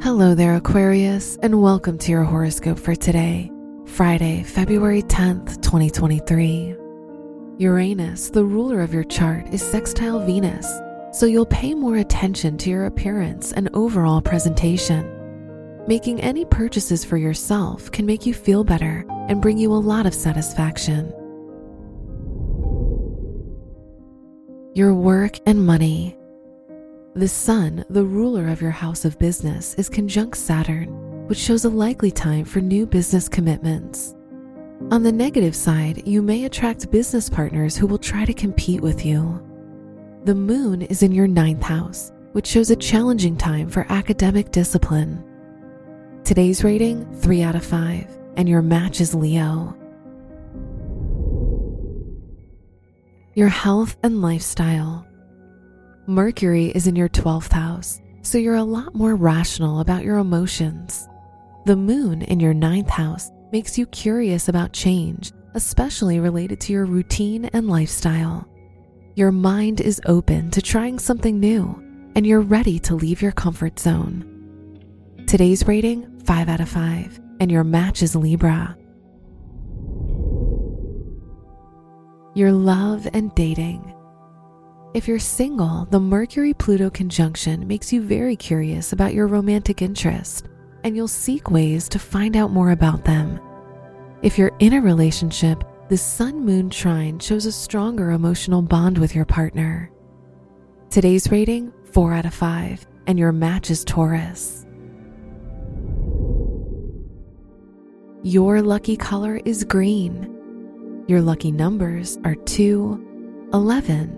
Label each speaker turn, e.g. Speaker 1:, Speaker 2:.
Speaker 1: Hello there, Aquarius, and welcome to your horoscope for today, Friday, February 10th, 2023. Uranus, the ruler of your chart, is sextile Venus, so you'll pay more attention to your appearance and overall presentation. Making any purchases for yourself can make you feel better and bring you a lot of satisfaction. Your work and money. The Sun, the ruler of your house of business, is conjunct Saturn, which shows a likely time for new business commitments. On the negative side, you may attract business partners who will try to compete with you. The Moon is in your ninth house, which shows a challenging time for academic discipline. Today's rating 3 out of 5, and your match is Leo. Your health and lifestyle. Mercury is in your 12th house, so you're a lot more rational about your emotions. The moon in your ninth house makes you curious about change, especially related to your routine and lifestyle. Your mind is open to trying something new, and you're ready to leave your comfort zone. Today's rating 5 out of 5, and your match is Libra. Your love and dating. If you're single, the Mercury Pluto conjunction makes you very curious about your romantic interest, and you'll seek ways to find out more about them. If you're in a relationship, the Sun Moon trine shows a stronger emotional bond with your partner. Today's rating 4 out of 5, and your match is Taurus. Your lucky color is green. Your lucky numbers are 2, 11,